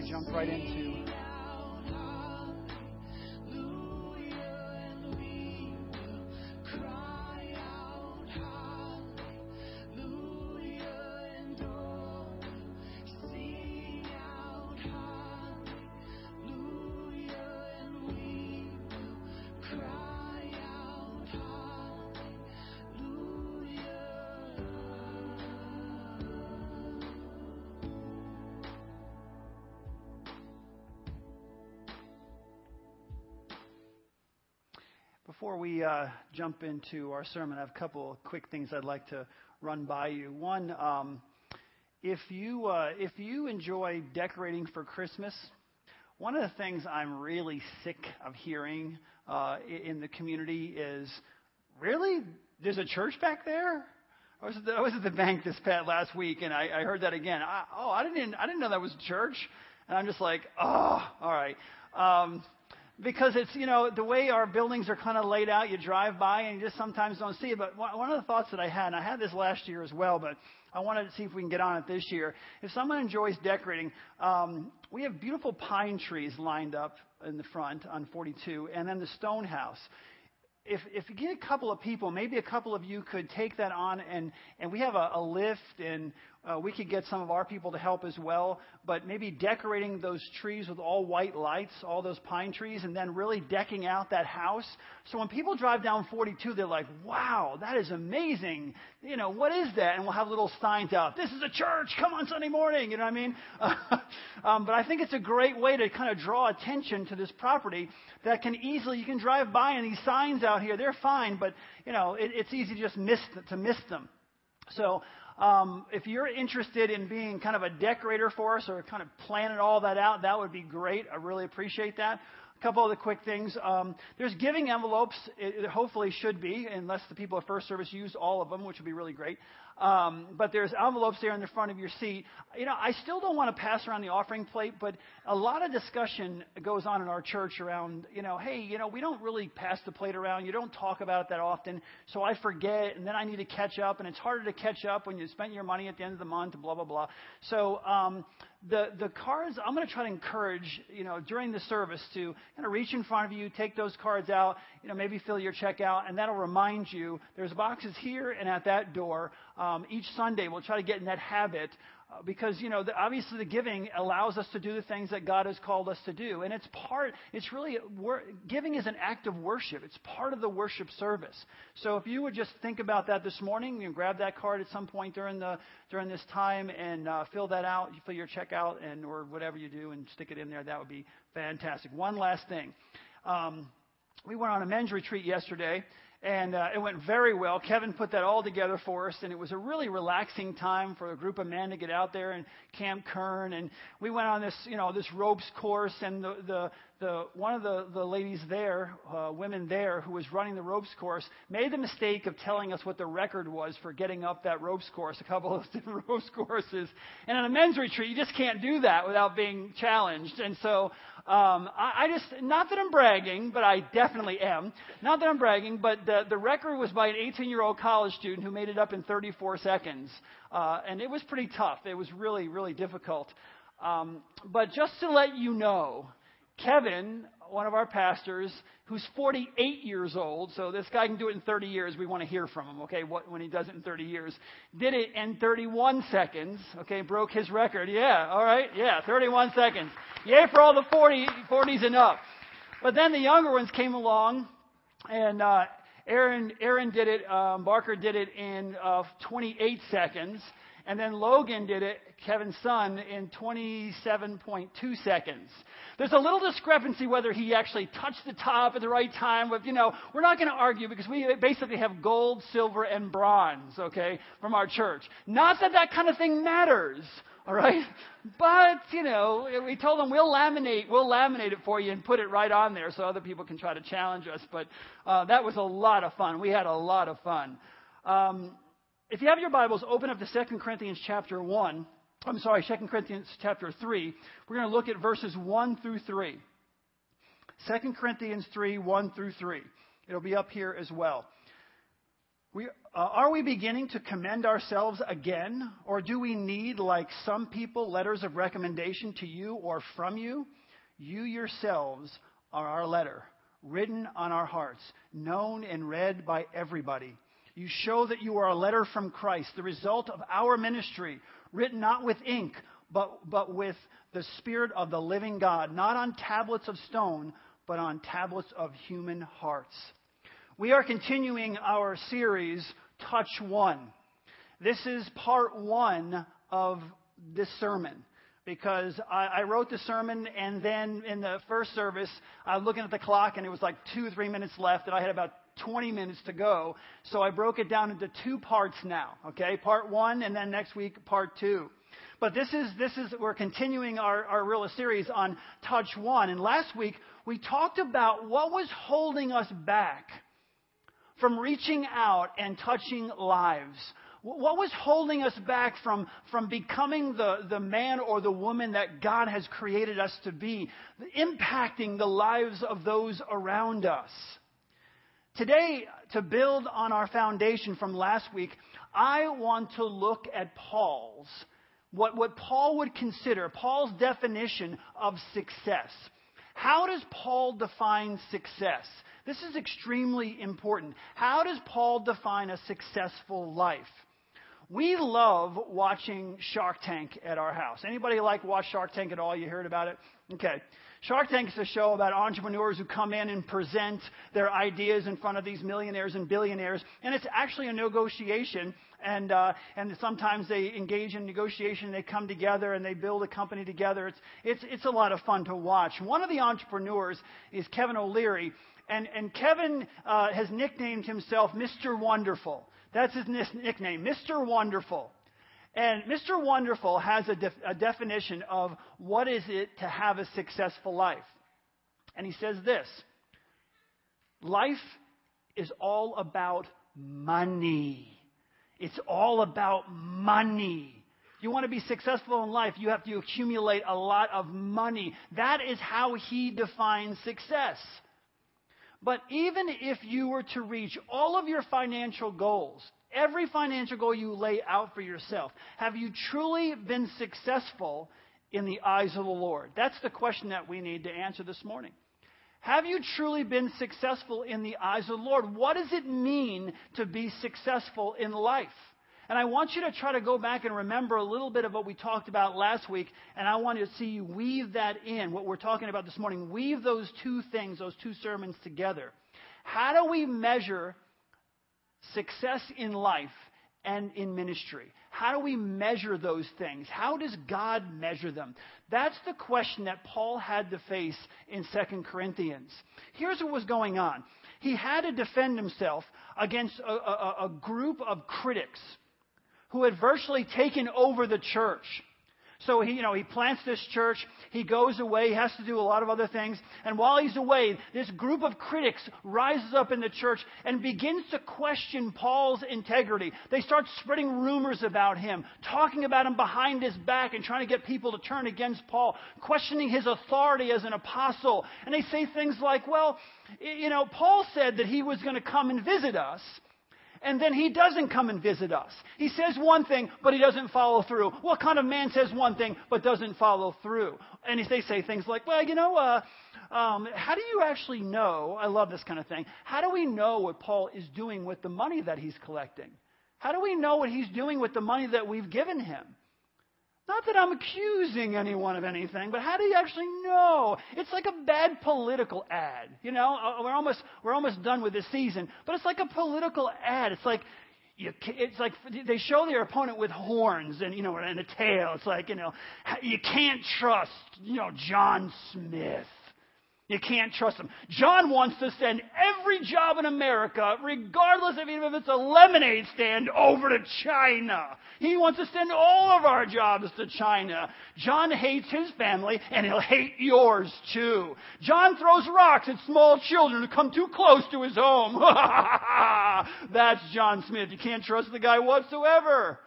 we jump right into Before we uh, jump into our sermon, I have a couple of quick things I'd like to run by you. One, um, if you uh, if you enjoy decorating for Christmas, one of the things I'm really sick of hearing uh, in the community is, really, there's a church back there. I was at the, I was at the bank this past last week, and I, I heard that again. I, oh, I didn't I didn't know that was church, and I'm just like, oh, all right. Um, because it's, you know, the way our buildings are kind of laid out, you drive by and you just sometimes don't see it. But one of the thoughts that I had, and I had this last year as well, but I wanted to see if we can get on it this year. If someone enjoys decorating, um, we have beautiful pine trees lined up in the front on 42, and then the stone house if if you get a couple of people, maybe a couple of you could take that on, and and we have a, a lift, and uh, we could get some of our people to help as well. But maybe decorating those trees with all white lights, all those pine trees, and then really decking out that house. So when people drive down 42, they're like, "Wow, that is amazing! You know, what is that?" And we'll have little signs out. This is a church. Come on Sunday morning. You know what I mean? um, but I think it's a great way to kind of draw attention to this property that can easily you can drive by and these signs out here they're fine, but you know it, it's easy to just miss to miss them. So um, if you're interested in being kind of a decorator for us or kind of planning all that out, that would be great. I really appreciate that. A couple other quick things. Um, there's giving envelopes. It, it, hopefully should be, unless the people at First Service use all of them, which would be really great. Um, but there's envelopes there in the front of your seat. You know, I still don't want to pass around the offering plate, but a lot of discussion goes on in our church around, you know, hey, you know, we don't really pass the plate around. You don't talk about it that often, so I forget, and then I need to catch up, and it's harder to catch up when you spent your money at the end of the month, blah blah blah. So um, the the cards, I'm going to try to encourage, you know, during the service to kind of reach in front of you, take those cards out, you know, maybe fill your check out, and that'll remind you there's boxes here and at that door. Um, each Sunday, we'll try to get in that habit because you know the, obviously the giving allows us to do the things that God has called us to do, and it's part. It's really giving is an act of worship. It's part of the worship service. So if you would just think about that this morning, you grab that card at some point during the during this time and uh, fill that out. Fill your check out and or whatever you do and stick it in there. That would be fantastic. One last thing. Um, we went on a men's retreat yesterday, and uh, it went very well. Kevin put that all together for us, and it was a really relaxing time for a group of men to get out there and Camp Kern. And we went on this, you know, this ropes course, and the the, the one of the the ladies there, uh, women there, who was running the ropes course, made the mistake of telling us what the record was for getting up that ropes course, a couple of different ropes courses. And on a men's retreat, you just can't do that without being challenged. And so um, I, I just, not that I'm bragging, but I definitely am. Not that I'm bragging, but the, the record was by an 18 year old college student who made it up in 34 seconds. Uh, and it was pretty tough. It was really, really difficult. Um, but just to let you know, Kevin, one of our pastors, who's 48 years old, so this guy can do it in 30 years. We want to hear from him, okay, what, when he does it in 30 years. Did it in 31 seconds, okay, broke his record. Yeah, all right, yeah, 31 seconds. Yay for all the 40, 40s and up. But then the younger ones came along, and uh, Aaron, Aaron did it, um, Barker did it in uh, 28 seconds. And then Logan did it, Kevin's son, in 27.2 seconds. There's a little discrepancy whether he actually touched the top at the right time. But, you know, we're not going to argue because we basically have gold, silver, and bronze, okay, from our church. Not that that kind of thing matters, all right? But, you know, we told them we'll laminate, we'll laminate it for you and put it right on there so other people can try to challenge us. But uh, that was a lot of fun. We had a lot of fun. Um, if you have your Bibles, open up to 2 Corinthians chapter 1. I'm sorry, 2 Corinthians chapter 3. We're going to look at verses 1 through 3. 2 Corinthians 3, 1 through 3. It'll be up here as well. We, uh, are we beginning to commend ourselves again? Or do we need, like some people, letters of recommendation to you or from you? You yourselves are our letter, written on our hearts, known and read by everybody. You show that you are a letter from Christ, the result of our ministry, written not with ink, but, but with the Spirit of the living God, not on tablets of stone, but on tablets of human hearts. We are continuing our series, Touch One. This is part one of this sermon because I, I, wrote the sermon and then in the first service, I was looking at the clock and it was like two, three minutes left and I had about 20 minutes to go. So I broke it down into two parts now, okay? Part one and then next week, part two. But this is, this is, we're continuing our, our real series on Touch One. And last week, we talked about what was holding us back from reaching out and touching lives. What was holding us back from, from becoming the, the man or the woman that God has created us to be, impacting the lives of those around us? Today, to build on our foundation from last week, I want to look at Paul's, what, what Paul would consider, Paul's definition of success. How does Paul define success? This is extremely important. How does Paul define a successful life? We love watching Shark Tank at our house. Anybody like watch Shark Tank at all? You heard about it? Okay. Shark Tank is a show about entrepreneurs who come in and present their ideas in front of these millionaires and billionaires, and it's actually a negotiation. And uh, and sometimes they engage in negotiation. They come together and they build a company together. It's it's it's a lot of fun to watch. One of the entrepreneurs is Kevin O'Leary, and, and Kevin uh, has nicknamed himself Mr. Wonderful. That's his nickname, Mr. Wonderful. And Mr. Wonderful has a, def- a definition of what is it to have a successful life. And he says this Life is all about money. It's all about money. You want to be successful in life, you have to accumulate a lot of money. That is how he defines success. But even if you were to reach all of your financial goals, every financial goal you lay out for yourself, have you truly been successful in the eyes of the Lord? That's the question that we need to answer this morning. Have you truly been successful in the eyes of the Lord? What does it mean to be successful in life? And I want you to try to go back and remember a little bit of what we talked about last week, and I want to see you weave that in, what we're talking about this morning. Weave those two things, those two sermons together. How do we measure success in life and in ministry? How do we measure those things? How does God measure them? That's the question that Paul had to face in 2 Corinthians. Here's what was going on. He had to defend himself against a, a, a group of critics who had virtually taken over the church. So he, you know, he plants this church. He goes away. He has to do a lot of other things. And while he's away, this group of critics rises up in the church and begins to question Paul's integrity. They start spreading rumors about him, talking about him behind his back and trying to get people to turn against Paul, questioning his authority as an apostle. And they say things like, well, you know, Paul said that he was going to come and visit us and then he doesn't come and visit us. He says one thing, but he doesn't follow through. What kind of man says one thing, but doesn't follow through? And they say things like, well, you know, uh, um, how do you actually know? I love this kind of thing. How do we know what Paul is doing with the money that he's collecting? How do we know what he's doing with the money that we've given him? Not that I'm accusing anyone of anything, but how do you actually know? It's like a bad political ad. You know, uh, we're almost we're almost done with this season, but it's like a political ad. It's like you, it's like they show their opponent with horns and you know and a tail. It's like you know you can't trust you know John Smith. You can't trust them. John wants to send every job in America, regardless of even if it's a lemonade stand, over to China. He wants to send all of our jobs to China. John hates his family, and he'll hate yours too. John throws rocks at small children who come too close to his home. That's John Smith. You can't trust the guy whatsoever.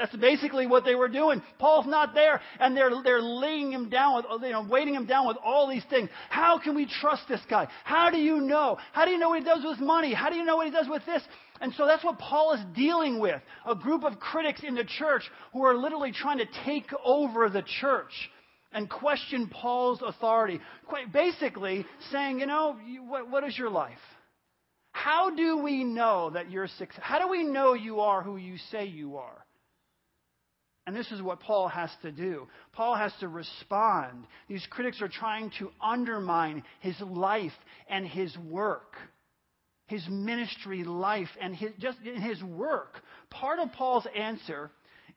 That's basically what they were doing. Paul's not there, and they're, they're laying him down with, you know, weighting him down with all these things. How can we trust this guy? How do you know? How do you know what he does with money? How do you know what he does with this? And so that's what Paul is dealing with. A group of critics in the church who are literally trying to take over the church and question Paul's authority. Quite basically saying, you know, what, what is your life? How do we know that you're successful? How do we know you are who you say you are? And this is what Paul has to do. Paul has to respond. These critics are trying to undermine his life and his work, his ministry life and his, just his work. Part of Paul's answer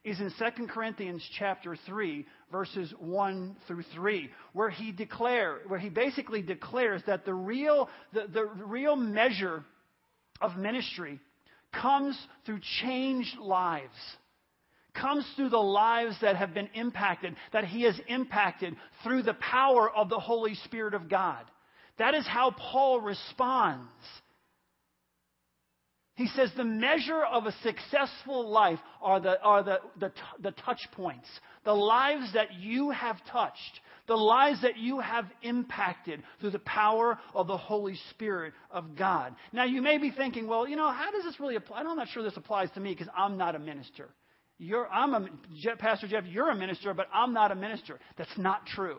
is in 2 Corinthians chapter 3 verses 1 through 3 where he declare where he basically declares that the real the, the real measure of ministry comes through changed lives comes through the lives that have been impacted, that he has impacted through the power of the Holy Spirit of God. That is how Paul responds. He says the measure of a successful life are the, are the, the, the touch points, the lives that you have touched, the lives that you have impacted through the power of the Holy Spirit of God. Now, you may be thinking, well, you know, how does this really apply? I'm not sure this applies to me because I'm not a minister. You're, I'm a, Pastor Jeff, you're a minister, but I'm not a minister. That's not true.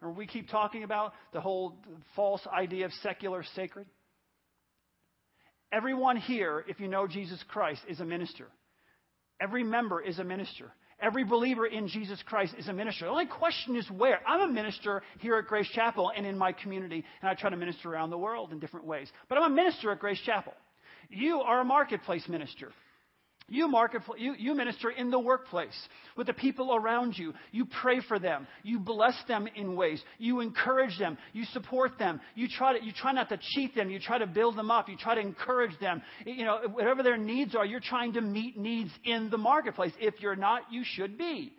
Or we keep talking about the whole false idea of secular sacred. Everyone here, if you know Jesus Christ, is a minister. Every member is a minister. Every believer in Jesus Christ is a minister. The only question is where. I'm a minister here at Grace Chapel and in my community, and I try to minister around the world in different ways. But I'm a minister at Grace Chapel. You are a marketplace minister. You, market, you, you minister in the workplace with the people around you. You pray for them. You bless them in ways. You encourage them. You support them. You try, to, you try not to cheat them. You try to build them up. You try to encourage them. You know, whatever their needs are, you're trying to meet needs in the marketplace. If you're not, you should be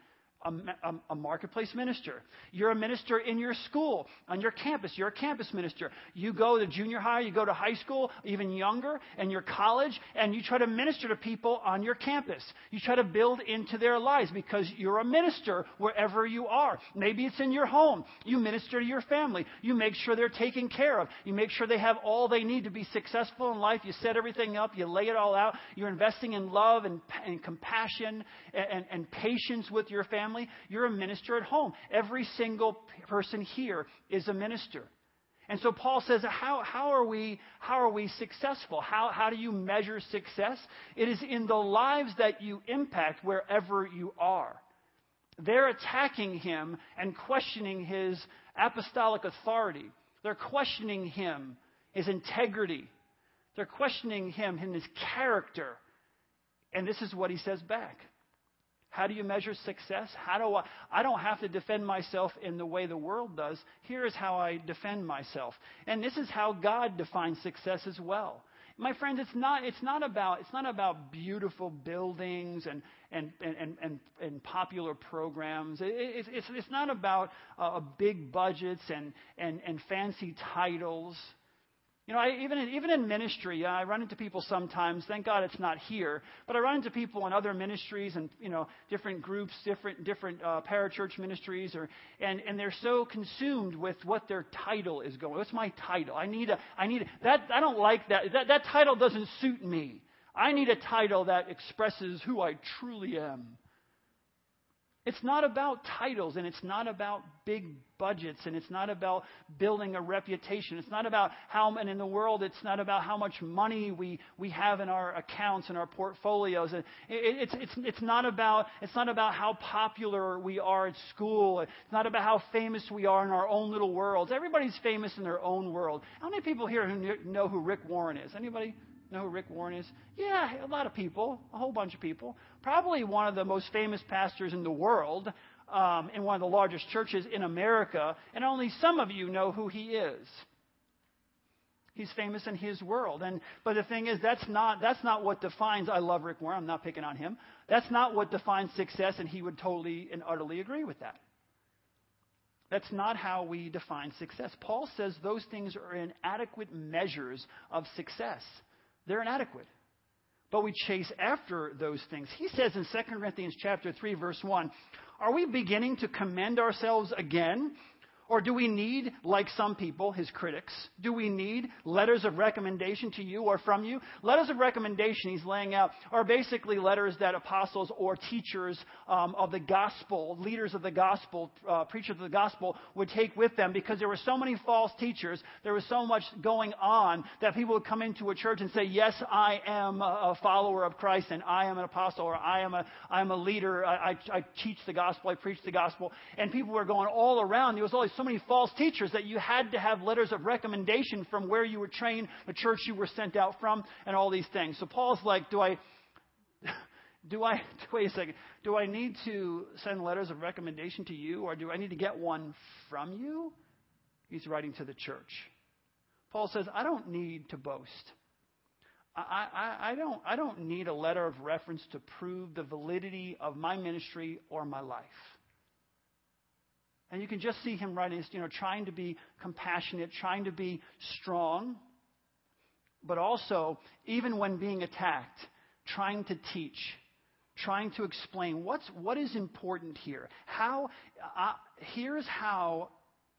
a, a, a, marketplace minister. You're a minister in your school, on your campus. You're a campus minister. You go to junior high, you go to high school, even younger, and your college, and you try to minister to people on your campus. You try to build into their lives because you're a minister wherever you are. Maybe it's in your home. You minister to your family. You make sure they're taken care of. You make sure they have all they need to be successful in life. You set everything up. You lay it all out. You're investing in love and, and compassion and, and, and patience with your family family, you're a minister at home. Every single person here is a minister. And so Paul says, how, how, are, we, how are we successful? How, how do you measure success? It is in the lives that you impact wherever you are. They're attacking him and questioning his apostolic authority. They're questioning him, his integrity. They're questioning him in his character. And this is what he says back. How do you measure success? How do I I don't have to defend myself in the way the world does. Here is how I defend myself. And this is how God defines success as well. My friends, it's not it's not about it's not about beautiful buildings and and and and, and popular programs. It, it, it's it's not about uh, big budgets and and and fancy titles. You know, I, even, even in ministry, I run into people sometimes. Thank God it's not here. But I run into people in other ministries and, you know, different groups, different, different uh, parachurch ministries. Or, and, and they're so consumed with what their title is going. What's my title? I need a, I need a, that, I don't like that. that. That title doesn't suit me. I need a title that expresses who I truly am. It's not about titles and it's not about big budgets and it's not about building a reputation. It's not about how, and in the world, it's not about how much money we, we have in our accounts and our portfolios. And It, it's, it's, it's, not about, it's not about how popular we are at school. It's not about how famous we are in our own little worlds. Everybody's famous in their own world. How many people here who know who Rick Warren is? Anybody? Know who Rick Warren is? Yeah, a lot of people, a whole bunch of people. Probably one of the most famous pastors in the world, um, in one of the largest churches in America, and only some of you know who he is. He's famous in his world. And but the thing is that's not that's not what defines I love Rick Warren. I'm not picking on him. That's not what defines success and he would totally and utterly agree with that. That's not how we define success. Paul says those things are inadequate measures of success. They're inadequate. but we chase after those things. He says in 2 Corinthians chapter 3 verse 1, are we beginning to commend ourselves again? Or do we need, like some people, his critics, do we need letters of recommendation to you or from you? Letters of recommendation he's laying out are basically letters that apostles or teachers um, of the gospel, leaders of the gospel, uh, preachers of the gospel would take with them because there were so many false teachers, there was so much going on that people would come into a church and say, Yes, I am a follower of Christ and I am an apostle or I am a, I am a leader, I, I, I teach the gospel, I preach the gospel. And people were going all around. There was always so many false teachers that you had to have letters of recommendation from where you were trained, the church you were sent out from, and all these things. So Paul's like, do I, do I, wait a second, do I need to send letters of recommendation to you, or do I need to get one from you? He's writing to the church. Paul says, I don't need to boast. I, I, I, don't, I don't need a letter of reference to prove the validity of my ministry or my life. And you can just see him writing, you know, trying to be compassionate, trying to be strong, but also, even when being attacked, trying to teach, trying to explain what's, what is important here. How, uh, here's how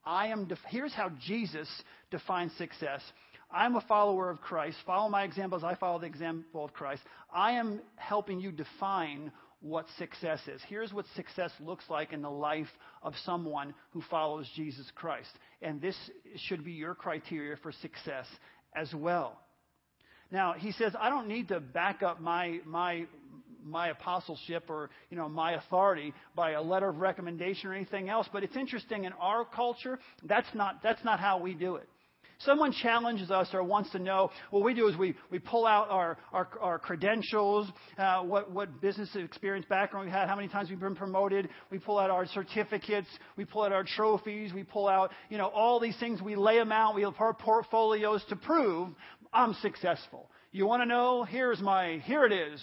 I am, def- here's how Jesus defines success. I'm a follower of Christ. Follow my example as I follow the example of Christ. I am helping you define what success is. Here's what success looks like in the life of someone who follows Jesus Christ. And this should be your criteria for success as well. Now, he says, I don't need to back up my, my, my apostleship or you know my authority by a letter of recommendation or anything else but it's interesting in our culture that's not that's not how we do it Someone challenges us or wants to know, what we do is we, we pull out our, our, our credentials, uh, what, what business experience background we had, how many times we've been promoted. We pull out our certificates. We pull out our trophies. We pull out, you know, all these things. We lay them out. We have our portfolios to prove I'm successful. You want to know? Here's my, here it is.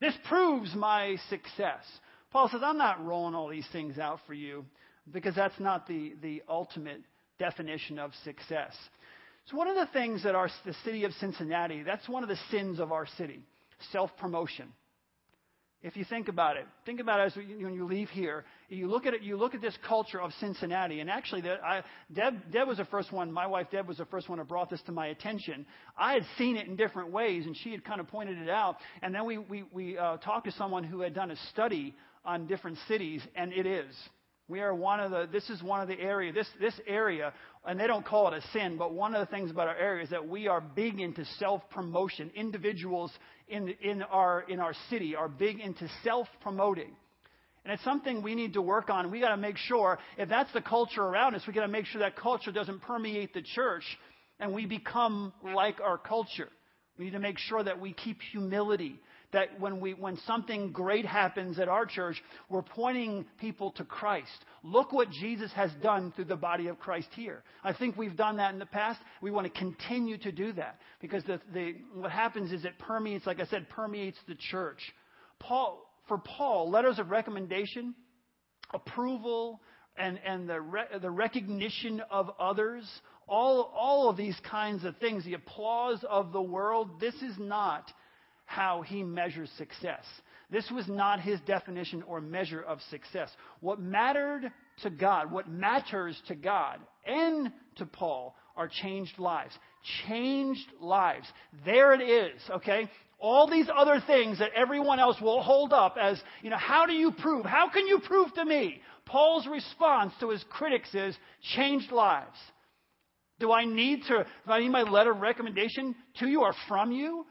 This proves my success. Paul says, I'm not rolling all these things out for you because that's not the, the ultimate definition of success. So, one of the things that our, the city of Cincinnati, that's one of the sins of our city self promotion. If you think about it, think about it as when you leave here. You look at it. You look at this culture of Cincinnati, and actually, the, I, Deb, Deb was the first one. My wife Deb was the first one who brought this to my attention. I had seen it in different ways, and she had kind of pointed it out. And then we we, we uh, talked to someone who had done a study on different cities, and it is we are one of the, this is one of the area, this, this area, and they don't call it a sin, but one of the things about our area is that we are big into self-promotion. Individuals in, in, our, in our city are big into self-promoting. And it's something we need to work on. We got to make sure, if that's the culture around us, we got to make sure that culture doesn't permeate the church and we become like our culture. We need to make sure that we keep humility that when, we, when something great happens at our church, we're pointing people to Christ. Look what Jesus has done through the body of Christ here. I think we've done that in the past. We want to continue to do that because the, the, what happens is it permeates, like I said, permeates the church. Paul, for Paul, letters of recommendation, approval, and, and the, re, the recognition of others, all, all of these kinds of things, the applause of the world, this is not how he measures success. This was not his definition or measure of success. What mattered to God, what matters to God and to Paul are changed lives. Changed lives. There it is, okay? All these other things that everyone else will hold up as, you know, how do you prove? How can you prove to me? Paul's response to his critics is changed lives. Do I need to, do I need my letter of recommendation to you or from you?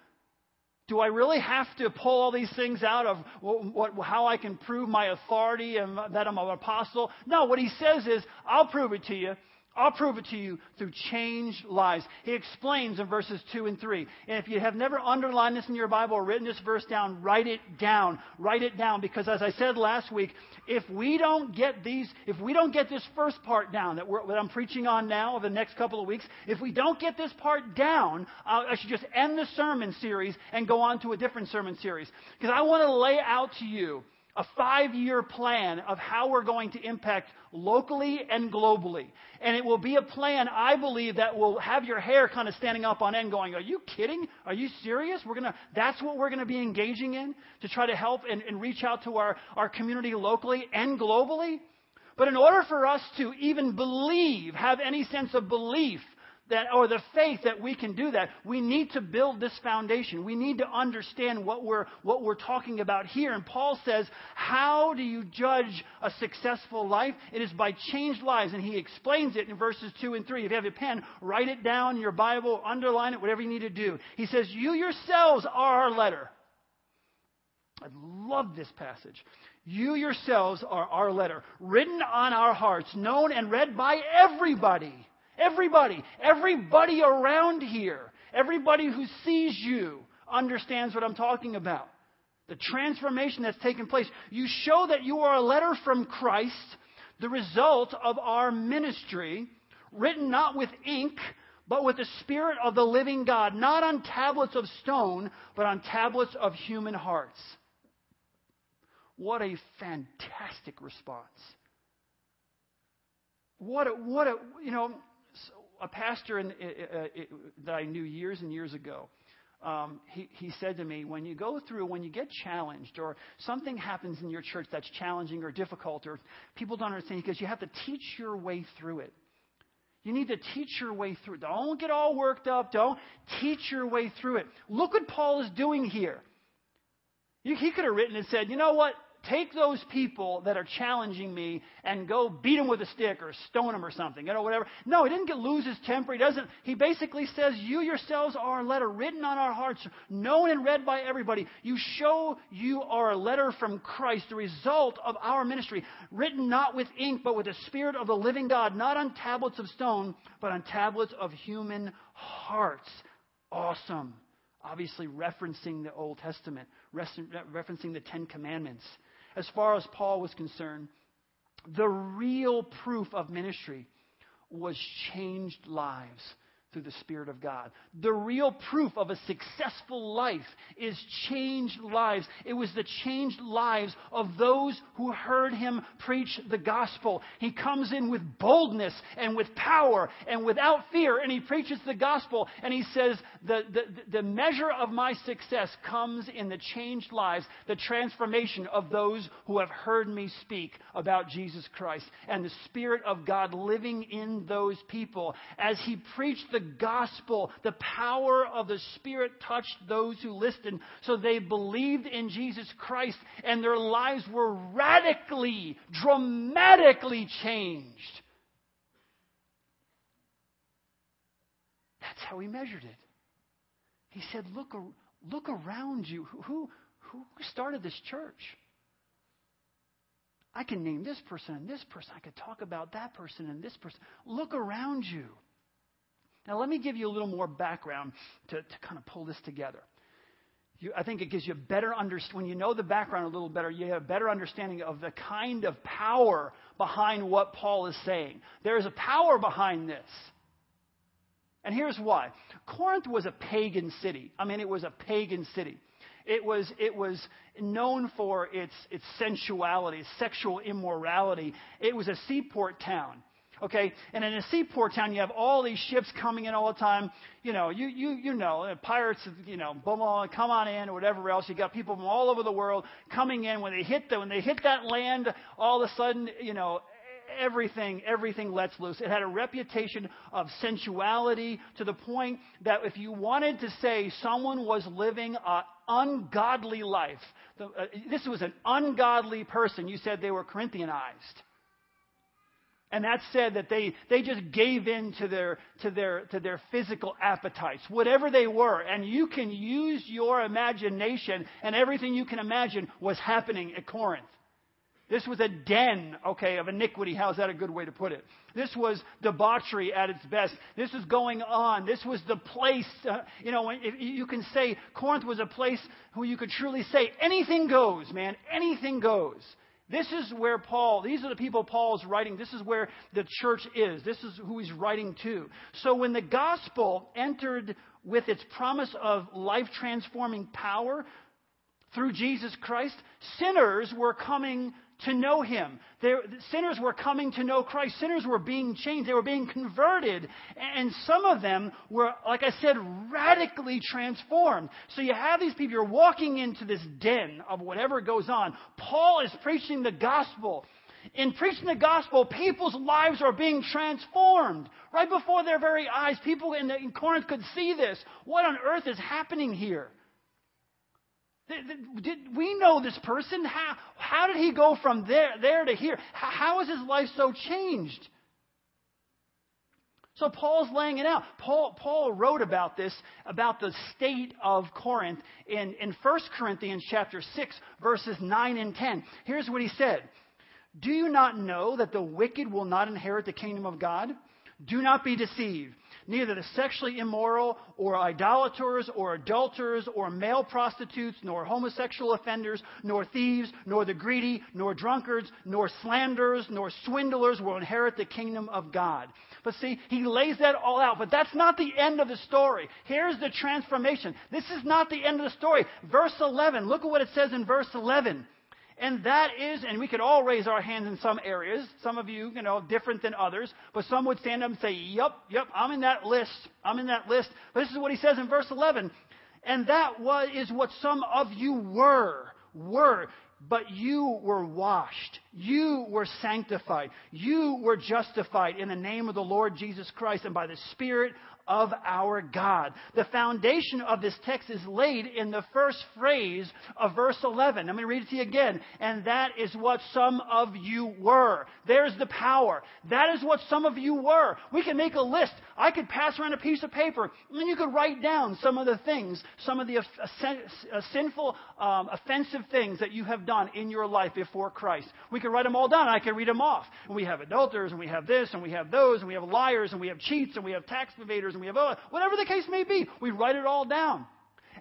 Do I really have to pull all these things out of what, what, how I can prove my authority and that I'm an apostle? No, what he says is, I'll prove it to you I'll prove it to you through changed lives. He explains in verses 2 and 3. And if you have never underlined this in your Bible or written this verse down, write it down. Write it down because as I said last week, if we don't get these, if we don't get this first part down that, that I'm preaching on now over the next couple of weeks, if we don't get this part down, uh, I should just end the sermon series and go on to a different sermon series. Because I want to lay out to you a five year plan of how we're going to impact locally and globally. And it will be a plan, I believe, that will have your hair kind of standing up on end going, Are you kidding? Are you serious? We're gonna, that's what we're going to be engaging in to try to help and, and reach out to our, our community locally and globally? But in order for us to even believe, have any sense of belief that, or the faith that we can do that, we need to build this foundation. We need to understand what we're, what we're talking about here. And Paul says, how do you judge a successful life? It is by changed lives. And he explains it in verses 2 and 3. If you have a pen, write it down in your Bible, underline it, whatever you need to do. He says, you yourselves are our letter. I love this passage. You yourselves are our letter, written on our hearts, known and read by everybody. Everybody, everybody around here, everybody who sees you understands what I'm talking about. The transformation that's taken place. You show that you are a letter from Christ, the result of our ministry, written not with ink, but with the Spirit of the living God, not on tablets of stone, but on tablets of human hearts. What a fantastic response. What a, what a, you know, a pastor in, uh, that I knew years and years ago, um, he, he said to me, when you go through, when you get challenged, or something happens in your church that's challenging or difficult, or people don't understand, because you have to teach your way through it. You need to teach your way through it. Don't get all worked up. Don't teach your way through it. Look what Paul is doing here. He could have written and said, you know what? Take those people that are challenging me and go beat them with a stick or stone them or something, you know, whatever. No, he didn't get, lose his temper. He doesn't. He basically says, "You yourselves are a letter written on our hearts, known and read by everybody. You show you are a letter from Christ, the result of our ministry, written not with ink, but with the Spirit of the living God, not on tablets of stone, but on tablets of human hearts." Awesome obviously referencing the Old Testament, referencing the Ten Commandments as far as Paul was concerned, the real proof of ministry was changed lives through the Spirit of God. The real proof of a successful life is changed lives. It was the changed lives of those who heard him preach the gospel. He comes in with boldness and with power and without fear, and he preaches the gospel, and he says, The, the, the measure of my success comes in the changed lives, the transformation of those who have heard me speak about Jesus Christ, and the Spirit of God living in those people. As he preached the gospel, the power of the Spirit touched those who listened. So they believed in Jesus Christ and their lives were radically, dramatically changed. That's how he measured it. He said, Look, look around you. Who, who started this church? I can name this person and this person. I could talk about that person and this person. Look around you. Now, let me give you a little more background to, to kind of pull this together. You, I think it gives you a better understanding. When you know the background a little better, you have a better understanding of the kind of power behind what Paul is saying. There is a power behind this. And here's why Corinth was a pagan city. I mean, it was a pagan city. It was, it was known for its, its sensuality, sexual immorality. It was a seaport town. Okay, and in a seaport town, you have all these ships coming in all the time. You know, you you you know, pirates, you know, blah, blah, come on in or whatever else. You got people from all over the world coming in. When they hit the when they hit that land, all of a sudden, you know, everything everything lets loose. It had a reputation of sensuality to the point that if you wanted to say someone was living an ungodly life, the, uh, this was an ungodly person, you said they were Corinthianized. And that said that they, they just gave in to their, to, their, to their physical appetites, whatever they were. And you can use your imagination, and everything you can imagine was happening at Corinth. This was a den, okay, of iniquity. How's that a good way to put it? This was debauchery at its best. This was going on. This was the place, uh, you know, you can say Corinth was a place where you could truly say anything goes, man. Anything goes. This is where Paul, these are the people Paul is writing. This is where the church is. This is who he's writing to. So when the gospel entered with its promise of life transforming power through Jesus Christ, sinners were coming to know him. Sinners were coming to know Christ. Sinners were being changed. They were being converted. And some of them were, like I said, radically transformed. So you have these people, you're walking into this den of whatever goes on. Paul is preaching the gospel. In preaching the gospel, people's lives are being transformed right before their very eyes. People in, the, in Corinth could see this. What on earth is happening here? Did we know this person? How, how did he go from there, there to here? How, how is his life so changed? So Paul's laying it out. Paul, Paul wrote about this, about the state of Corinth in, in 1 Corinthians chapter 6, verses 9 and 10. Here's what he said. Do you not know that the wicked will not inherit the kingdom of God? Do not be deceived neither the sexually immoral or idolaters or adulterers or male prostitutes nor homosexual offenders nor thieves nor the greedy nor drunkards nor slanderers nor swindlers will inherit the kingdom of God. But see, he lays that all out. But that's not the end of the story. Here's the transformation. This is not the end of the story. Verse 11, look at what it says in verse 11. And that is, and we could all raise our hands in some areas. Some of you, you know, different than others. But some would stand up and say, Yep, yep, I'm in that list. I'm in that list. But this is what he says in verse 11. And that was, is what some of you were. Were. But you were washed. You were sanctified. You were justified in the name of the Lord Jesus Christ and by the Spirit of our God. The foundation of this text is laid in the first phrase of verse 11. Let me read it to you again. And that is what some of you were. There's the power. That is what some of you were. We can make a list. I could pass around a piece of paper and you could write down some of the things, some of the uh, sinful, um, offensive things that you have done in your life before Christ. We could write them all down. I could read them off. And we have adulterers and we have this and we have those and we have liars and we have cheats and we have tax evaders and we have, oh, whatever the case may be, we write it all down.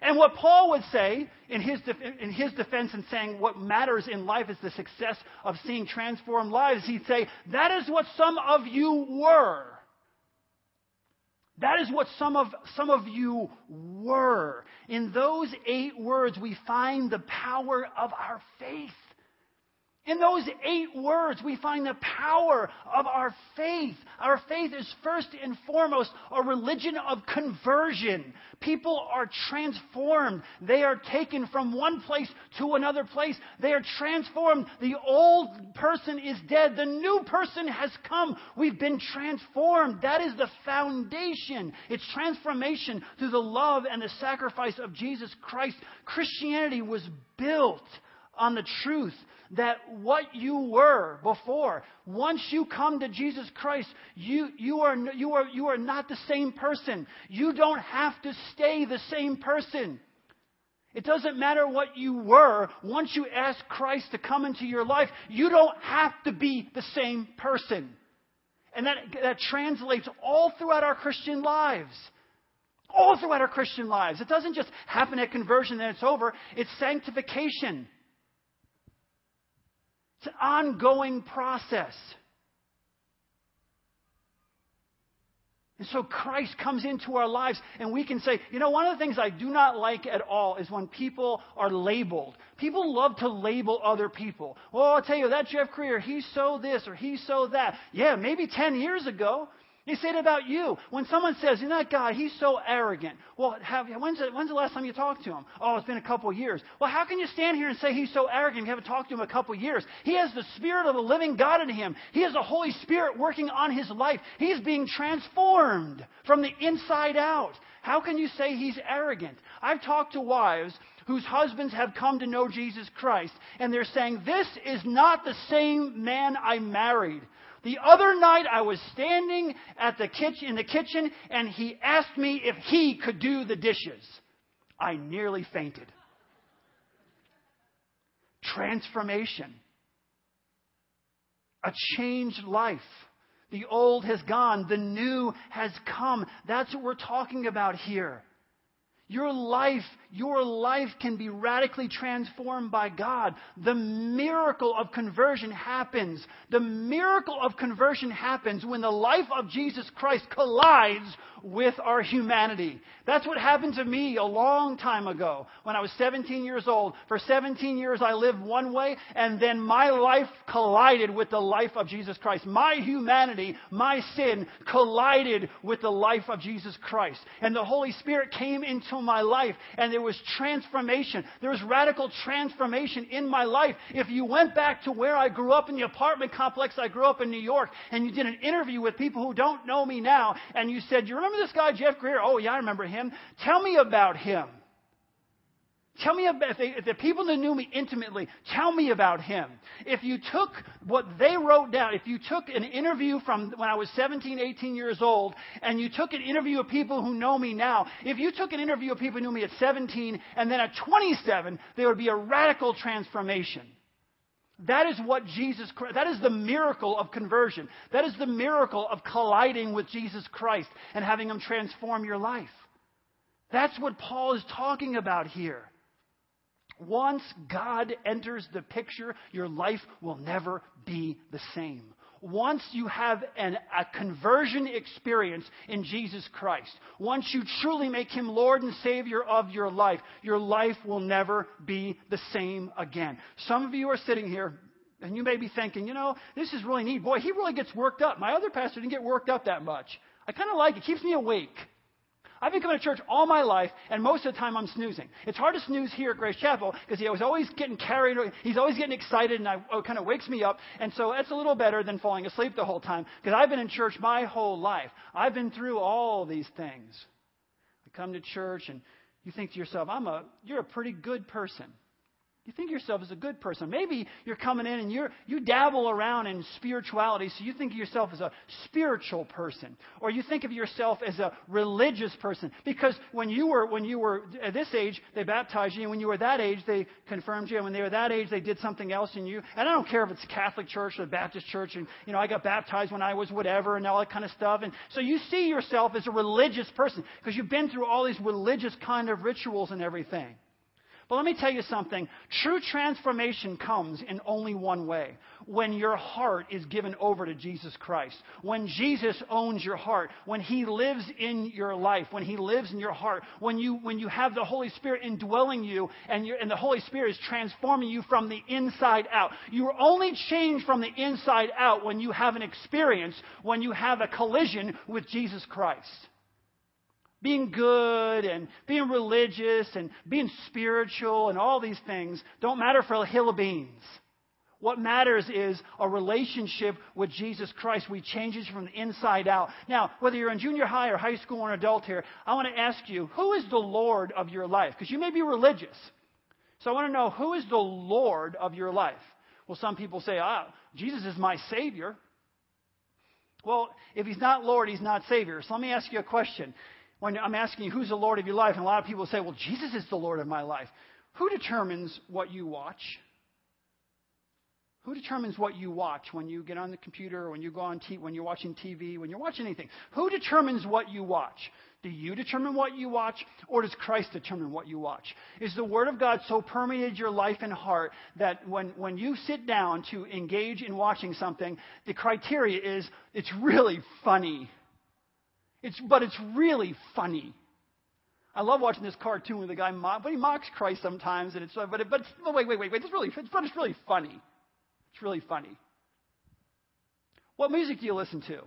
And what Paul would say in his, in his defense in saying what matters in life is the success of seeing transformed lives, he'd say, that is what some of you were. That is what some of, some of you were. In those eight words, we find the power of our faith. In those eight words, we find the power of our faith. Our faith is first and foremost a religion of conversion. People are transformed. They are taken from one place to another place. They are transformed. The old person is dead. The new person has come. We've been transformed. That is the foundation. It's transformation through the love and the sacrifice of Jesus Christ. Christianity was built on the truth that what you were before, once you come to Jesus Christ, you, you, are, you, are, you are not the same person. You don't have to stay the same person. It doesn't matter what you were. Once you ask Christ to come into your life, you don't have to be the same person. And that, that translates all throughout our Christian lives. All throughout our Christian lives. It doesn't just happen at conversion and it's over. It's sanctification. It's an ongoing process. And so Christ comes into our lives, and we can say, you know, one of the things I do not like at all is when people are labeled. People love to label other people. Well, I'll tell you, that Jeff Greer, he's so this or he's so that. Yeah, maybe 10 years ago. You say it about you. When someone says, you know that guy, he's so arrogant. Well, have, when's, the, when's the last time you talked to him? Oh, it's been a couple of years. Well, how can you stand here and say he's so arrogant you haven't talked to him a couple of years? He has the Spirit of the living God in him. He has the Holy Spirit working on his life. He's being transformed from the inside out. How can you say he's arrogant? I've talked to wives whose husbands have come to know Jesus Christ, and they're saying, This is not the same man I married. The other night I was standing at the kitchen, in the kitchen and he asked me if he could do the dishes. I nearly fainted. Transformation. A changed life. The old has gone, the new has come. That's what we're talking about here. Your life, your life can be radically transformed by God. The miracle of conversion happens. The miracle of conversion happens when the life of Jesus Christ collides with our humanity. That's what happened to me a long time ago when I was 17 years old. For 17 years I lived one way and then my life collided with the life of Jesus Christ. My humanity, my sin collided with the life of Jesus Christ. And the Holy Spirit came into my life and there was transformation. There was radical transformation in my life. If you went back to where I grew up in the apartment complex I grew up in New York and you did an interview with people who don't know me now and you said, you remember this guy, Jeff Greer? Oh, yeah, I remember him. Tell me about him. Tell me about, if, they, if the people that knew me intimately, tell me about him. If you took what they wrote down, if you took an interview from when I was 17, 18 years old, and you took an interview of people who know me now, if you took an interview of people who knew me at 17, and then at 27, there would be a radical transformation. That is what Jesus Christ, that is the miracle of conversion. That is the miracle of colliding with Jesus Christ and having Him transform your life. That's what Paul is talking about here. Once God enters the picture, your life will never be the same. Once you have an, a conversion experience in Jesus Christ, once you truly make Him Lord and Savior of your life, your life will never be the same again. Some of you are sitting here and you may be thinking, you know, this is really neat. Boy, he really gets worked up. My other pastor didn't get worked up that much. I kind of like it. it. Keeps me awake. I've been coming to church all my life, and most of the time I'm snoozing. It's hard to snooze here at Grace Chapel because he was always getting carried. He's always getting excited, and I, oh, it kind of wakes me up. And so that's a little better than falling asleep the whole time because I've been in church my whole life. I've been through all these things. I come to church, and you think to yourself, "I'm a, you're a pretty good person." You think of yourself as a good person. Maybe you're coming in and you're, you dabble around in spirituality, so you think of yourself as a spiritual person. Or you think of yourself as a religious person. Because when you were, when you were at this age, they baptized you, and when you were that age, they confirmed you, and when they were that age, they did something else in you. And I don't care if it's Catholic church or Baptist church, and, you know, I got baptized when I was whatever, and all that kind of stuff. And so you see yourself as a religious person, because you've been through all these religious kind of rituals and everything. But let me tell you something. True transformation comes in only one way when your heart is given over to Jesus Christ. When Jesus owns your heart. When He lives in your life. When He lives in your heart. When you, when you have the Holy Spirit indwelling you and, and the Holy Spirit is transforming you from the inside out. You are only changed from the inside out when you have an experience, when you have a collision with Jesus Christ being good and being religious and being spiritual and all these things don't matter for a hill of beans. What matters is a relationship with Jesus Christ. We change it from the inside out. Now, whether you're in junior high or high school or an adult here, I want to ask you, who is the Lord of your life? Because you may be religious. So I want to know, who is the Lord of your life? Well, some people say, ah, Jesus is my Savior. Well, if he's not Lord, he's not Savior. So let me ask you a question when I'm asking you who's the Lord of your life, and a lot of people say, well, Jesus is the Lord of my life. Who determines what you watch? Who determines what you watch when you get on the computer, when you go on when you're watching TV, when you're watching anything? Who determines what you watch? Do you determine what you watch, or does Christ determine what you watch? Is the Word of God so permeated your life and heart that when, when you sit down to engage in watching something, the criteria is it's really funny it's, but it's really funny. I love watching this cartoon with the guy mock, but he mocks Christ sometimes, and it's but it, but it's, wait wait wait wait it's really it's, but it's really funny. It's really funny. What music do you listen to?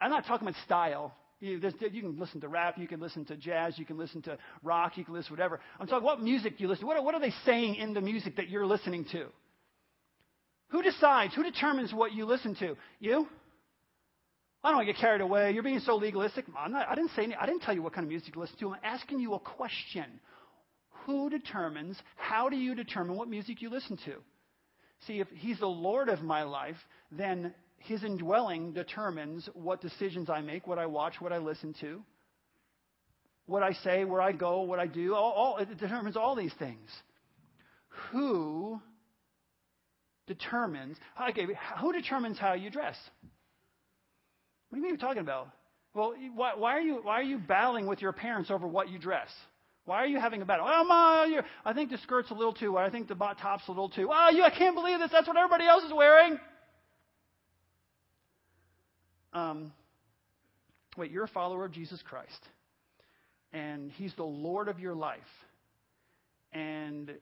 I'm not talking about style. You, you, can listen to rap, you can listen to jazz, you can listen to rock, you can listen to whatever. I'm talking what music do you listen to? What, what are they saying in the music that you're listening to? Who decides? Who determines what you listen to? You? I don't want to get carried away. You're being so legalistic. Not, i didn't say any, I didn't tell you what kind of music to listen to. I'm asking you a question. Who determines, how do you determine what music you listen to? See, if He's the Lord of my life, then His indwelling determines what decisions I make, what I watch, what I listen to, what I say, where I go, what I do. All, all, it determines all these things. Who determines, okay, who determines how you dress? What do you mean you're talking about? Well, why, why, are you, why are you battling with your parents over what you dress? Why are you having a battle? Oh, ma, I think the skirt's a little too wide. I think the bot top's a little too. Oh, you, I can't believe this. That's what everybody else is wearing. Um, wait, you're a follower of Jesus Christ, and He's the Lord of your life. And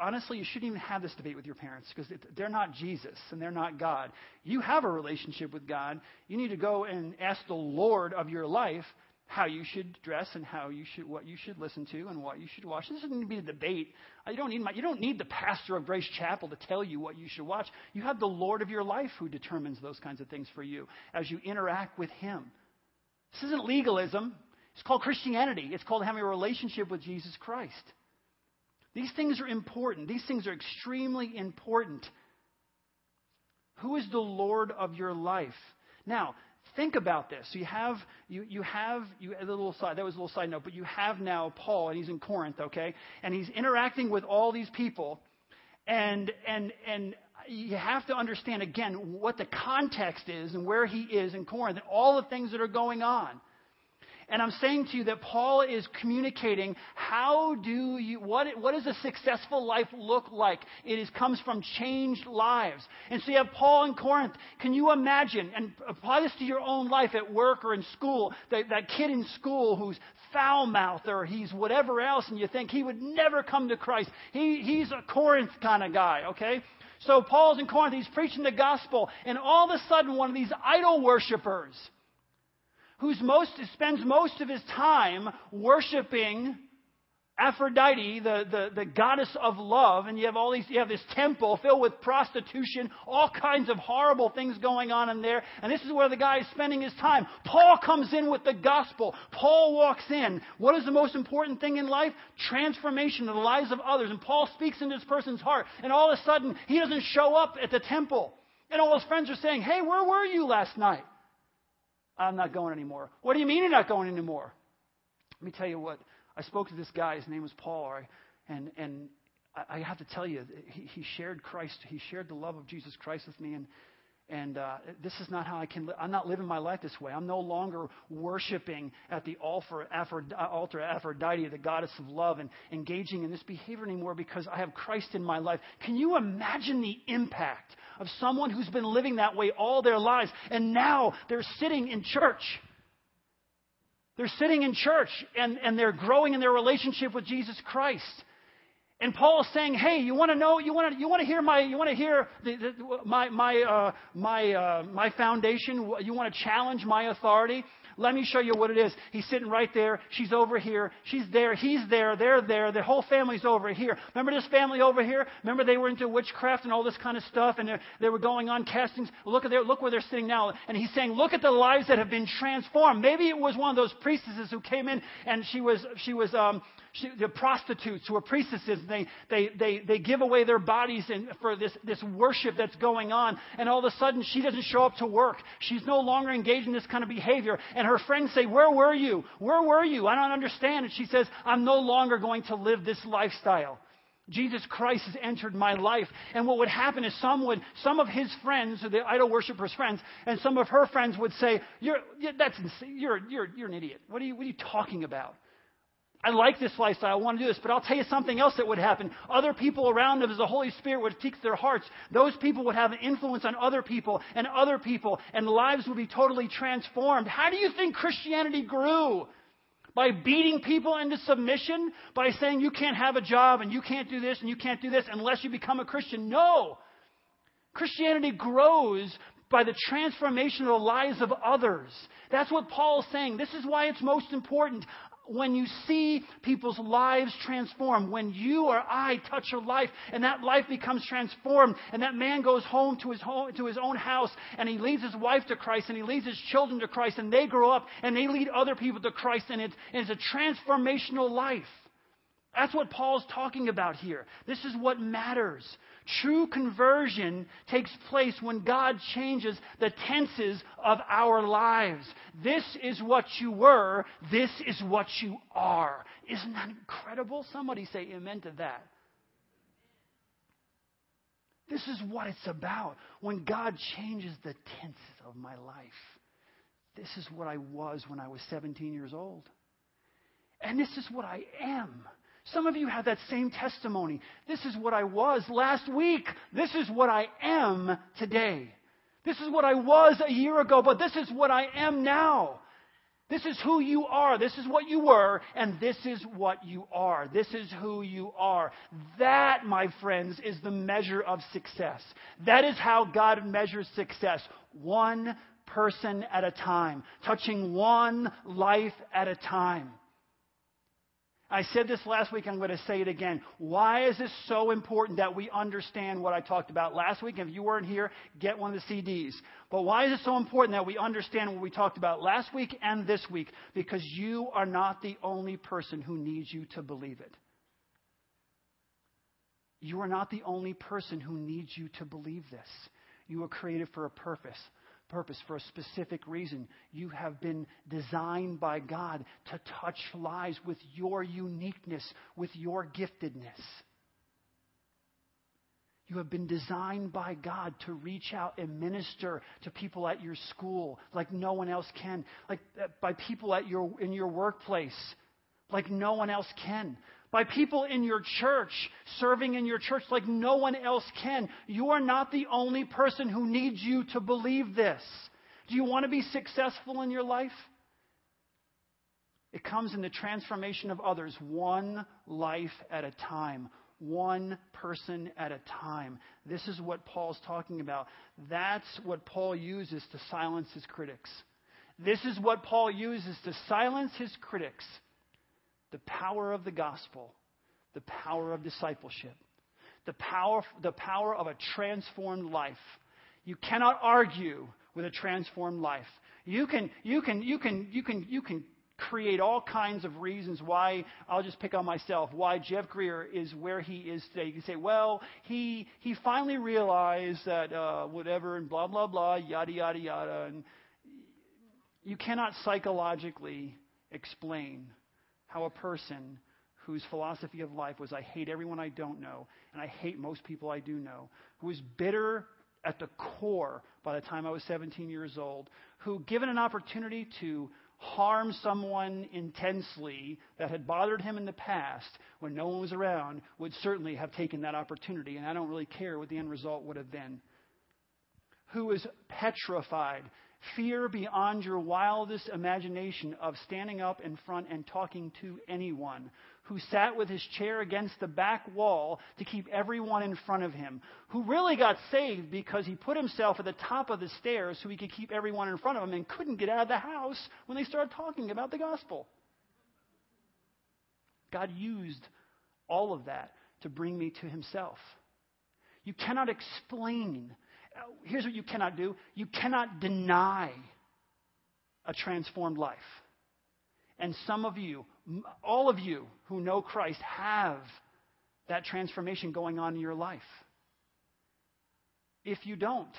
honestly, you shouldn't even have this debate with your parents because they're not Jesus and they're not God. You have a relationship with God. You need to go and ask the Lord of your life how you should dress and how you should what you should listen to and what you should watch. This need to be a debate. You don't need my, you don't need the pastor of Grace Chapel to tell you what you should watch. You have the Lord of your life who determines those kinds of things for you as you interact with Him. This isn't legalism. It's called Christianity. It's called having a relationship with Jesus Christ. These things are important. These things are extremely important. Who is the Lord of your life? Now, think about this. So you have you you have you a little side that was a little side note, but you have now Paul and he's in Corinth, okay? And he's interacting with all these people and and and you have to understand again what the context is and where he is in Corinth and all the things that are going on. And I'm saying to you that Paul is communicating how do you, what, what does a successful life look like? It is, comes from changed lives. And so you have Paul in Corinth. Can you imagine, and apply this to your own life at work or in school, that, that kid in school who's foul mouthed or he's whatever else, and you think he would never come to Christ. He, he's a Corinth kind of guy, okay? So Paul's in Corinth, he's preaching the gospel, and all of a sudden one of these idol worshippers, who's most, spends most of his time worshiping Aphrodite, the, the, the goddess of love, and you have all these, you have this temple filled with prostitution, all kinds of horrible things going on in there, and this is where the guy is spending his time. Paul comes in with the gospel. Paul walks in. What is the most important thing in life? Transformation of the lives of others. And Paul speaks into this person's heart, and all of a sudden, he doesn't show up at the temple. And all his friends are saying, Hey, where were you last night? I'm not going anymore. What do you mean you're not going anymore? Let me tell you what. I spoke to this guy. His name was Paul. And, and I have to tell you, he, he shared Christ. He shared the love of Jesus Christ with me. And, and uh, this is not how I can. Li- I'm not living my life this way. I'm no longer worshiping at the altar, altar Aphrodite, the goddess of love, and engaging in this behavior anymore because I have Christ in my life. Can you imagine the impact of someone who's been living that way all their lives, and now they're sitting in church? They're sitting in church and, and they're growing in their relationship with Jesus Christ. And Paul is saying, "Hey, you want to know? You want to you want to hear my you want to hear the, the, my my uh, my uh, my foundation? You want to challenge my authority? Let me show you what it is. He's sitting right there. She's over here. She's there. He's there. They're there. The whole family's over here. Remember this family over here? Remember they were into witchcraft and all this kind of stuff, and they were going on castings. Look at their, look where they're sitting now. And he's saying, look at the lives that have been transformed. Maybe it was one of those priestesses who came in and she was she was um, she, the prostitutes who are priestesses, they, they, they, they give away their bodies in, for this, this worship that's going on. And all of a sudden, she doesn't show up to work. She's no longer engaged in this kind of behavior. And her friends say, Where were you? Where were you? I don't understand. And she says, I'm no longer going to live this lifestyle. Jesus Christ has entered my life. And what would happen is some would, some of his friends, the idol worshippers' friends, and some of her friends would say, "You're, that's you're, you're, you're an idiot. What are you, what are you talking about? I like this lifestyle. I want to do this. But I'll tell you something else that would happen. Other people around them, as the Holy Spirit would teach their hearts, those people would have an influence on other people and other people, and lives would be totally transformed. How do you think Christianity grew? By beating people into submission? By saying you can't have a job and you can't do this and you can't do this unless you become a Christian? No. Christianity grows by the transformation of the lives of others. That's what Paul is saying. This is why it's most important when you see people's lives transform, when you or I touch a life and that life becomes transformed, and that man goes home to his home to his own house and he leads his wife to Christ and he leads his children to Christ and they grow up and they lead other people to Christ and it's, it's a transformational life. That's what Paul's talking about here. This is what matters. True conversion takes place when God changes the tenses of our lives. This is what you were. This is what you are. Isn't that incredible? Somebody say amen to that. This is what it's about when God changes the tenses of my life. this is what I was when I was 17 years old. And this is what I am. Some of you have that same testimony. This is what I was last week. This is what I am today. This is what I was a year ago, but this is what I am now. This is who you are. This is what you were, and this is what you are. This is who you are. That, my friends, is the measure of success. That is how God measures success. One person at a time, touching one life at a time. I said this last week, I'm going to say it again. Why is this so important that we understand what I talked about last week? If you weren't here, get one of the CDs. But why is it so important that we understand what we talked about last week and this week? Because you are not the only person who needs you to believe it. You are not the only person who needs you to believe this. You were created for a purpose purpose, for a specific reason. You have been designed by God to touch lives with your uniqueness, with your giftedness. You have been designed by God to reach out and minister to people at your school like no one else can, like uh, by people at your, in your workplace like no one else can by people in your church, serving in your church like no one else can. You are not the only person who needs you to believe this. Do you want to be successful in your life? It comes in the transformation of others, one life at a time, one person at a time. This is what Paul's talking about. That's what Paul uses to silence his critics. This is what Paul uses to silence his critics the power of the gospel, the power of discipleship, the power, the power of a transformed life. You cannot argue with a transformed life. You can, you can, you can, you can, you can create all kinds of reasons why, I'll just pick on myself, why Jeff Greer is where he is today. You can say, well, he, he finally realized that uh, whatever and blah, blah, blah, yada, yada, yada. And you cannot psychologically explain how a person whose philosophy of life was, I hate everyone I don't know, and I hate most people I do know, who was bitter at the core by the time I was 17 years old, who, given an opportunity to harm someone intensely that had bothered him in the past when no one was around, would certainly have taken that opportunity, and I don't really care what the end result would have been. Who was petrified Fear beyond your wildest imagination of standing up in front and talking to anyone, who sat with his chair against the back wall to keep everyone in front of him, who really got saved because he put himself at the top of the stairs so he could keep everyone in front of him and couldn't get out of the house when they started talking about the gospel. God used all of that to bring me to himself. You cannot explain here's what you cannot do you cannot deny a transformed life. And some of you, all of you who know Christ, have that transformation going on in your life. If you don't,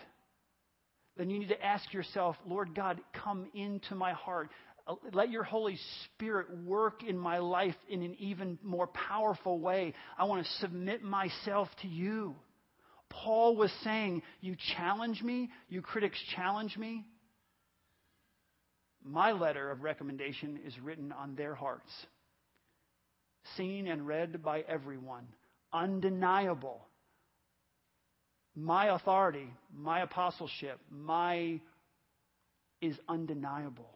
then you need to ask yourself, Lord God, come into my heart. Let your Holy Spirit work in my life in an even more powerful way. I want to submit myself to you. Paul was saying, You challenge me, you critics challenge me. My letter of recommendation is written on their hearts, seen and read by everyone, undeniable. My authority, my apostleship, my is undeniable.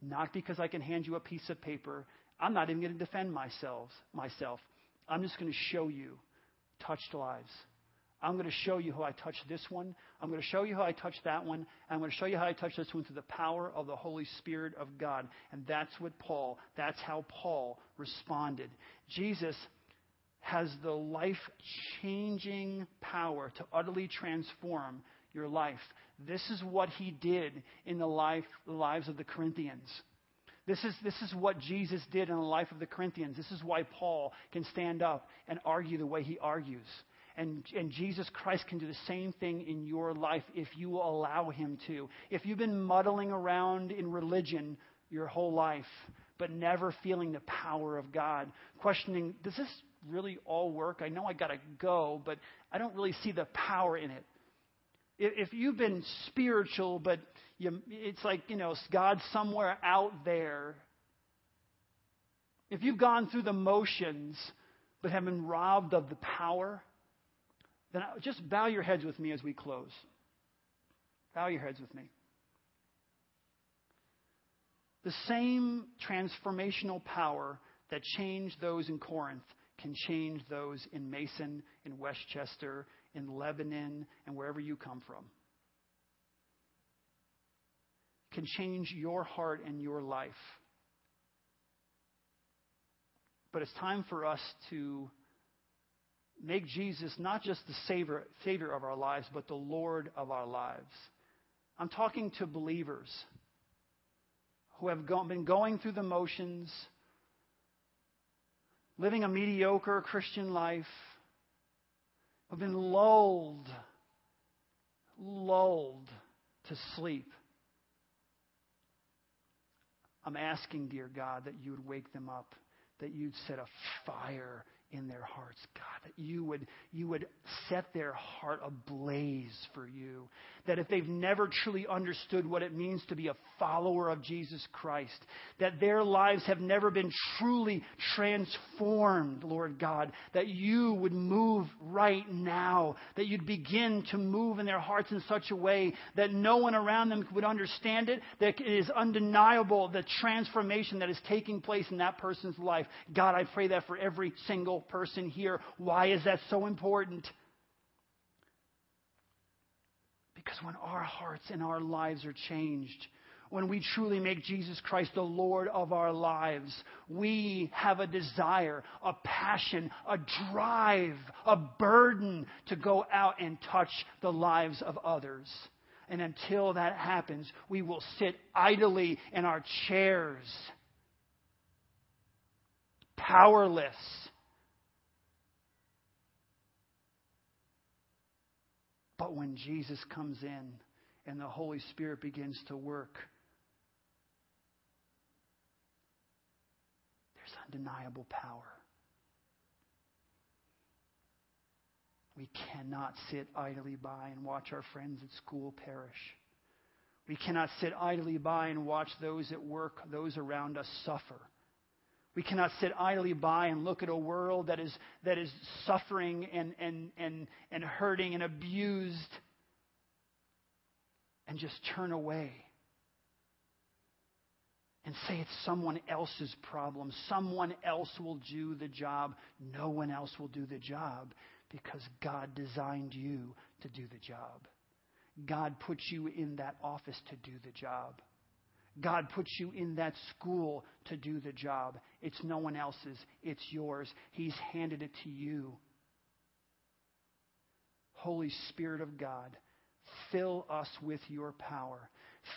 Not because I can hand you a piece of paper. I'm not even going to defend myself. Myself. I'm just going to show you touched lives. I'm going to show you how I touch this one. I'm going to show you how I touch that one. I'm going to show you how I touch this one through the power of the Holy Spirit of God. And that's what Paul, that's how Paul responded. Jesus has the life changing power to utterly transform your life. This is what he did in the, life, the lives of the Corinthians. This is, this is what Jesus did in the life of the Corinthians. This is why Paul can stand up and argue the way he argues. And, and Jesus Christ can do the same thing in your life if you will allow Him to. If you've been muddling around in religion your whole life, but never feeling the power of God, questioning, does this really all work? I know I got to go, but I don't really see the power in it. If you've been spiritual, but you, it's like, you know, God's somewhere out there. If you've gone through the motions, but have been robbed of the power, then just bow your heads with me as we close. Bow your heads with me. The same transformational power that changed those in Corinth can change those in Mason, in Westchester, in Lebanon, and wherever you come from. Can change your heart and your life. But it's time for us to make Jesus not just the savior, savior of our lives, but the Lord of our lives. I'm talking to believers who have go, been going through the motions, living a mediocre Christian life, have been lulled, lulled to sleep. I'm asking, dear God, that you would wake them up, that you'd set a fire in their hearts, God, that you would, you would set their heart ablaze for you. That if they've never truly understood what it means to be a follower of Jesus Christ, that their lives have never been truly transformed, Lord God, that you would move right now, that you'd begin to move in their hearts in such a way that no one around them would understand it, that it is undeniable the transformation that is taking place in that person's life. God, I pray that for every single person here. Why is that so important? Because when our hearts and our lives are changed, when we truly make Jesus Christ the Lord of our lives, we have a desire, a passion, a drive, a burden to go out and touch the lives of others. And until that happens, we will sit idly in our chairs, powerless But when Jesus comes in and the Holy Spirit begins to work, there's undeniable power. We cannot sit idly by and watch our friends at school perish. We cannot sit idly by and watch those at work, those around us suffer. We cannot sit idly by and look at a world that is, that is suffering and, and, and, and hurting and abused and just turn away and say it's someone else's problem. Someone else will do the job. No one else will do the job because God designed you to do the job. God put you in that office to do the job. God puts you in that school to do the job. It's no one else's, it's yours. He's handed it to you. Holy Spirit of God, fill us with your power.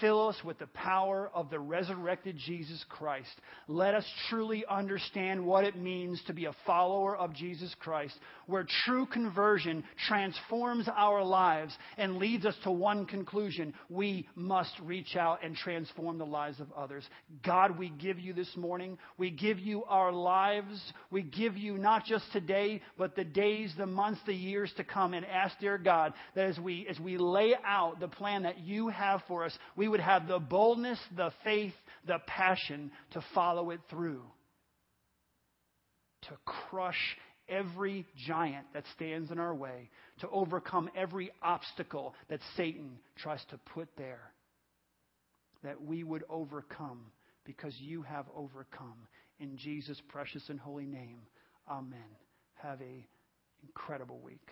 Fill us with the power of the resurrected Jesus Christ. Let us truly understand what it means to be a follower of Jesus Christ, where true conversion transforms our lives and leads us to one conclusion. We must reach out and transform the lives of others. God, we give you this morning. We give you our lives. We give you not just today, but the days, the months, the years to come, and ask, dear God, that as we, as we lay out the plan that you have for us, we would have the boldness, the faith, the passion to follow it through. To crush every giant that stands in our way, to overcome every obstacle that Satan tries to put there. That we would overcome because you have overcome. In Jesus' precious and holy name, amen. Have a incredible week.